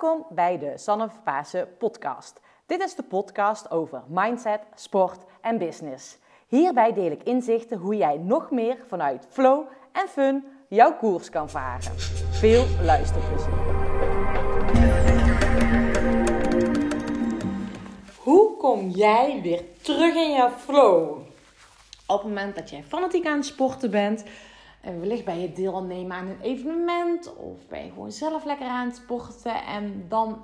Welkom bij de Sanne podcast. Dit is de podcast over mindset, sport en business. Hierbij deel ik inzichten hoe jij nog meer vanuit flow en fun jouw koers kan varen. Veel luisterplezier. Hoe kom jij weer terug in jouw flow? Op het moment dat jij fanatiek aan het sporten bent, en wellicht bij je deelnemen aan een evenement of ben je gewoon zelf lekker aan het sporten en dan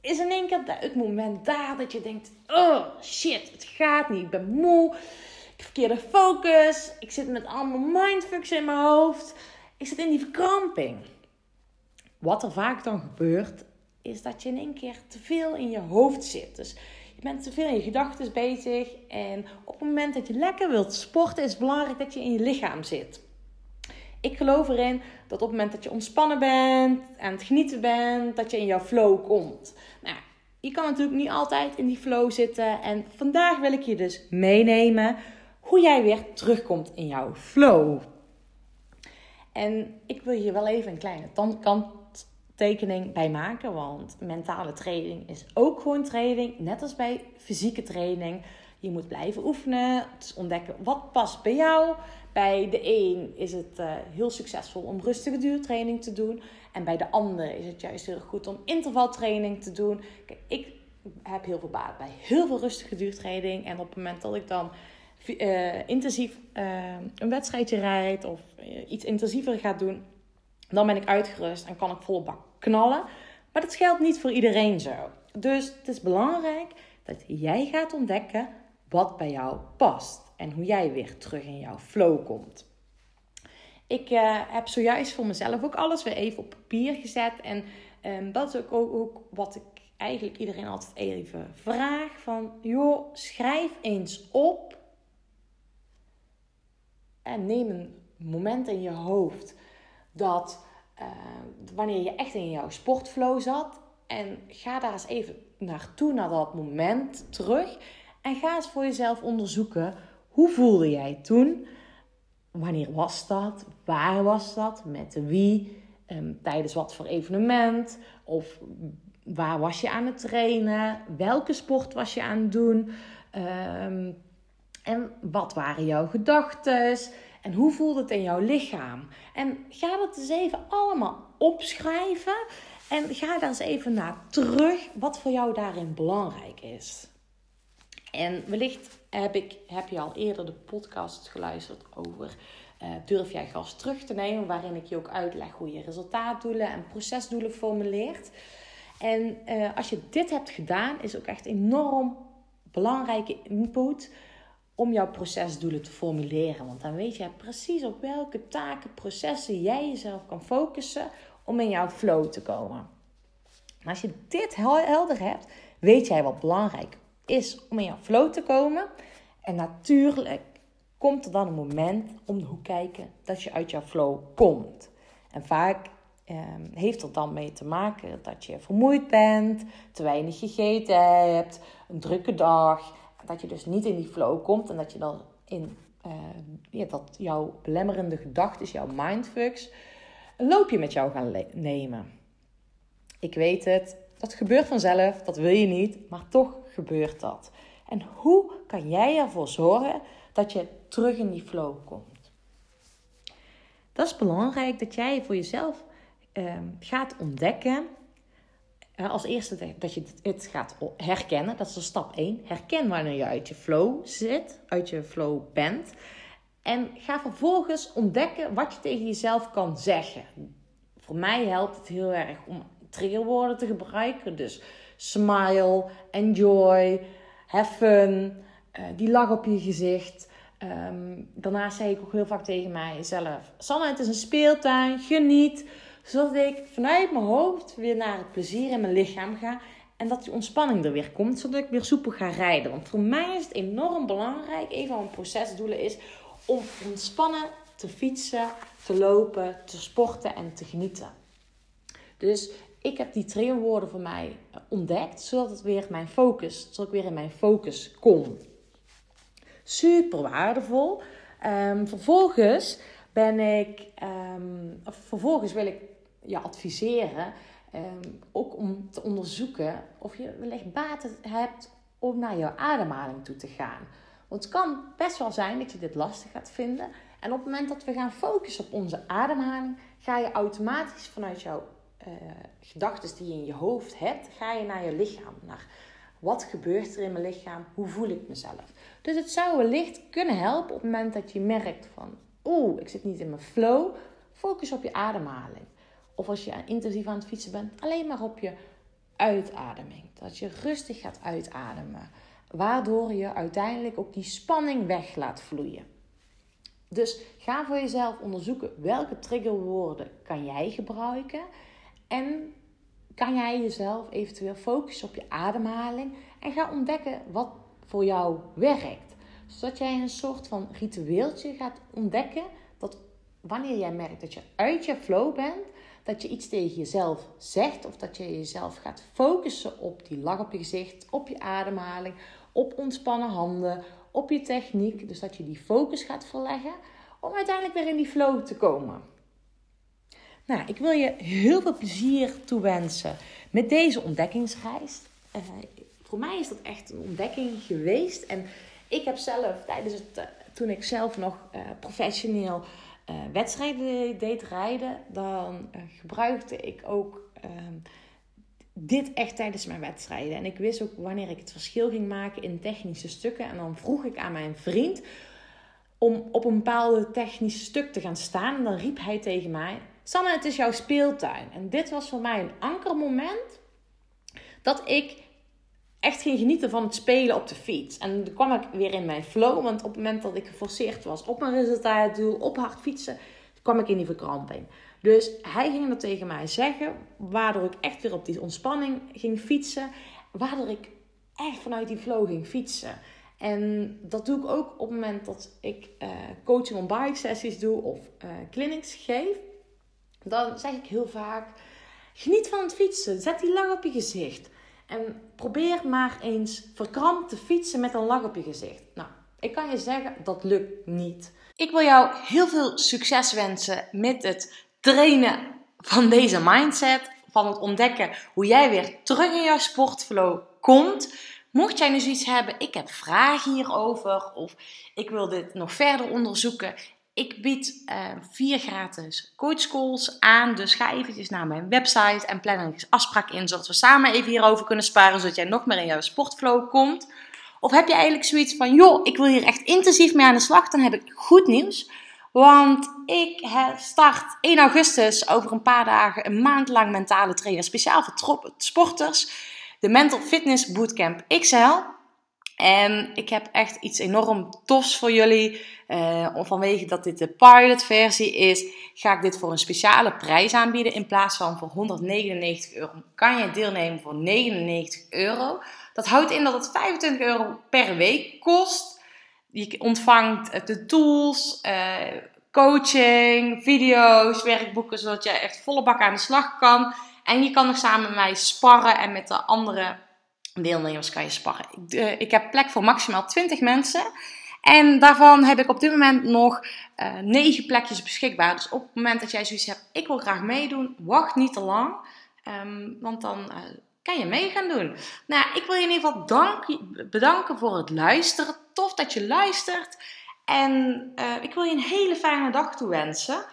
is in één keer het moment daar dat je denkt: oh shit, het gaat niet, ik ben moe, ik heb verkeerde focus, ik zit met allemaal mindfucks in mijn hoofd, ik zit in die verkramping. Wat er vaak dan gebeurt, is dat je in één keer te veel in je hoofd zit. Dus je bent te veel in je gedachten bezig. En op het moment dat je lekker wilt sporten, is het belangrijk dat je in je lichaam zit. Ik geloof erin dat op het moment dat je ontspannen bent, aan het genieten bent, dat je in jouw flow komt. Nou, je kan natuurlijk niet altijd in die flow zitten. En vandaag wil ik je dus meenemen hoe jij weer terugkomt in jouw flow. En ik wil hier wel even een kleine kanttekening bij maken. Want mentale training is ook gewoon training. Net als bij fysieke training. Je moet blijven oefenen. Dus ontdekken wat past bij jou. Bij de een is het uh, heel succesvol om rustige duurtraining te doen. En bij de ander is het juist heel goed om intervaltraining te doen. Kijk, ik heb heel veel baat bij heel veel rustige duurtraining. En op het moment dat ik dan uh, intensief uh, een wedstrijdje rijd of iets intensiever ga doen, dan ben ik uitgerust en kan ik volle bak knallen. Maar dat geldt niet voor iedereen zo. Dus het is belangrijk dat jij gaat ontdekken wat bij jou past en hoe jij weer terug in jouw flow komt. Ik uh, heb zojuist voor mezelf ook alles weer even op papier gezet. En um, dat is ook, ook, wat ik eigenlijk iedereen altijd even vraag. Van, joh, schrijf eens op. En neem een moment in je hoofd dat uh, wanneer je echt in jouw sportflow zat. En ga daar eens even naartoe, naar dat moment terug. En ga eens voor jezelf onderzoeken hoe voelde jij toen? Wanneer was dat? Waar was dat? Met wie? Um, tijdens wat voor evenement? Of waar was je aan het trainen? Welke sport was je aan het doen? Um, en wat waren jouw gedachten? En hoe voelde het in jouw lichaam? En ga dat eens even allemaal opschrijven. En ga daar eens even naar terug wat voor jou daarin belangrijk is. En wellicht heb, ik, heb je al eerder de podcast geluisterd over uh, durf jij gas terug te nemen, waarin ik je ook uitleg hoe je resultaatdoelen en procesdoelen formuleert. En uh, als je dit hebt gedaan, is ook echt enorm belangrijke input om jouw procesdoelen te formuleren. Want dan weet je precies op welke taken, processen jij jezelf kan focussen om in jouw flow te komen. Als je dit helder hebt, weet jij wat belangrijk is om in jouw flow te komen. En natuurlijk komt er dan een moment om de hoek kijken dat je uit jouw flow komt. En vaak ehm, heeft er dan mee te maken dat je vermoeid bent, te weinig gegeten hebt, een drukke dag. Dat je dus niet in die flow komt en dat je dan in uh, ja, dat jouw belemmerende gedachten, jouw mindfucks, een loopje met jou gaan nemen. Ik weet het, dat gebeurt vanzelf, dat wil je niet, maar toch gebeurt dat. En hoe kan jij ervoor zorgen dat je terug in die flow komt? Dat is belangrijk dat jij voor jezelf uh, gaat ontdekken. Als eerste dat je het gaat herkennen. Dat is stap 1. Herken wanneer je uit je flow zit, uit je flow bent. En ga vervolgens ontdekken wat je tegen jezelf kan zeggen. Voor mij helpt het heel erg om triggerwoorden te gebruiken. Dus smile, enjoy, have fun, uh, die lach op je gezicht. Um, daarnaast zei ik ook heel vaak tegen mijzelf: Sanne, het is een speeltuin, geniet. Zodat ik vanuit mijn hoofd weer naar het plezier in mijn lichaam ga. En dat die ontspanning er weer komt, zodat ik weer soepel ga rijden. Want voor mij is het enorm belangrijk, een van mijn procesdoelen is om ontspannen te fietsen, te lopen, te sporten en te genieten. Dus ik heb die triggerwoorden voor mij ontdekt, zodat het weer mijn focus, zodat ik weer in mijn focus kom. Super waardevol. Um, vervolgens ben ik, um, of vervolgens wil ik je adviseren, um, ook om te onderzoeken of je wellicht baat hebt om naar jouw ademhaling toe te gaan. Want het kan best wel zijn dat je dit lastig gaat vinden. En op het moment dat we gaan focussen op onze ademhaling, ga je automatisch vanuit jouw gedachten die je in je hoofd hebt, ga je naar je lichaam. Naar wat gebeurt er in mijn lichaam? Hoe voel ik mezelf? Dus het zou wellicht kunnen helpen op het moment dat je merkt van, oeh, ik zit niet in mijn flow. Focus op je ademhaling. Of als je intensief aan het fietsen bent, alleen maar op je uitademing. Dat je rustig gaat uitademen. Waardoor je uiteindelijk ook die spanning weg laat vloeien. Dus ga voor jezelf onderzoeken welke triggerwoorden kan jij gebruiken. En kan jij jezelf eventueel focussen op je ademhaling. En ga ontdekken wat voor jou werkt. Zodat jij een soort van ritueeltje gaat ontdekken. Dat wanneer jij merkt dat je uit je flow bent, dat je iets tegen jezelf zegt of dat je jezelf gaat focussen op die lach op je gezicht, op je ademhaling, op ontspannen handen, op je techniek. Dus dat je die focus gaat verleggen om uiteindelijk weer in die flow te komen. Nou, ik wil je heel veel plezier toewensen met deze ontdekkingsreis. Uh, voor mij is dat echt een ontdekking geweest. En ik heb zelf tijdens het, uh, toen ik zelf nog uh, professioneel wedstrijden deed rijden, dan gebruikte ik ook uh, dit echt tijdens mijn wedstrijden. En ik wist ook wanneer ik het verschil ging maken in technische stukken. En dan vroeg ik aan mijn vriend om op een bepaalde technische stuk te gaan staan. En dan riep hij tegen mij: Sanne, het is jouw speeltuin. En dit was voor mij een ankermoment dat ik echt ging genieten van het spelen op de fiets. En dan kwam ik weer in mijn flow. Want op het moment dat ik geforceerd was op mijn resultaatdoel, op hard fietsen, kwam ik in die verkramping. Dus hij ging dat tegen mij zeggen, waardoor ik echt weer op die ontspanning ging fietsen. Waardoor ik echt vanuit die flow ging fietsen. En dat doe ik ook op het moment dat ik uh, coaching on bike sessies doe of uh, clinics geef. Dan zeg ik heel vaak: geniet van het fietsen. Zet die lang op je gezicht. En probeer maar eens verkrampt te fietsen met een lach op je gezicht. Nou, ik kan je zeggen, dat lukt niet. Ik wil jou heel veel succes wensen met het trainen van deze mindset. Van het ontdekken hoe jij weer terug in jouw sportflow komt. Mocht jij nu zoiets hebben, ik heb vragen hierover of ik wil dit nog verder onderzoeken. Ik bied uh, vier gratis coachcalls aan. Dus ga eventjes naar mijn website en plan een afspraak in. Zodat we samen even hierover kunnen sparen. Zodat jij nog meer in jouw sportflow komt. Of heb je eigenlijk zoiets van, joh, ik wil hier echt intensief mee aan de slag. Dan heb ik goed nieuws. Want ik start 1 augustus over een paar dagen een maand lang mentale trainer. Speciaal voor sporters. De Mental Fitness Bootcamp XL. En ik heb echt iets enorm tofs voor jullie. Uh, vanwege dat dit de pilotversie is, ga ik dit voor een speciale prijs aanbieden. In plaats van voor 199 euro kan je deelnemen voor 99 euro. Dat houdt in dat het 25 euro per week kost. Je ontvangt de tools, uh, coaching, video's, werkboeken, zodat je echt volle bak aan de slag kan. En je kan nog samen met mij sparren en met de andere deelnemers kan je sparren. Ik, uh, ik heb plek voor maximaal 20 mensen. En daarvan heb ik op dit moment nog uh, 9 plekjes beschikbaar. Dus op het moment dat jij zoiets hebt, ik wil graag meedoen, wacht niet te lang. Um, want dan uh, kan je mee gaan doen. Nou, ik wil je in ieder geval dank, bedanken voor het luisteren. Tof dat je luistert. En ik wil je een hele fijne dag toewensen.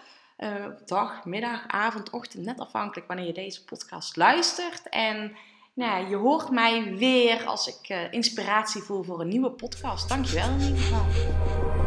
Dag, middag, avond, ochtend, net afhankelijk wanneer je deze podcast luistert. En nou, je hoort mij weer als ik uh, inspiratie voel voor een nieuwe podcast. Dankjewel in.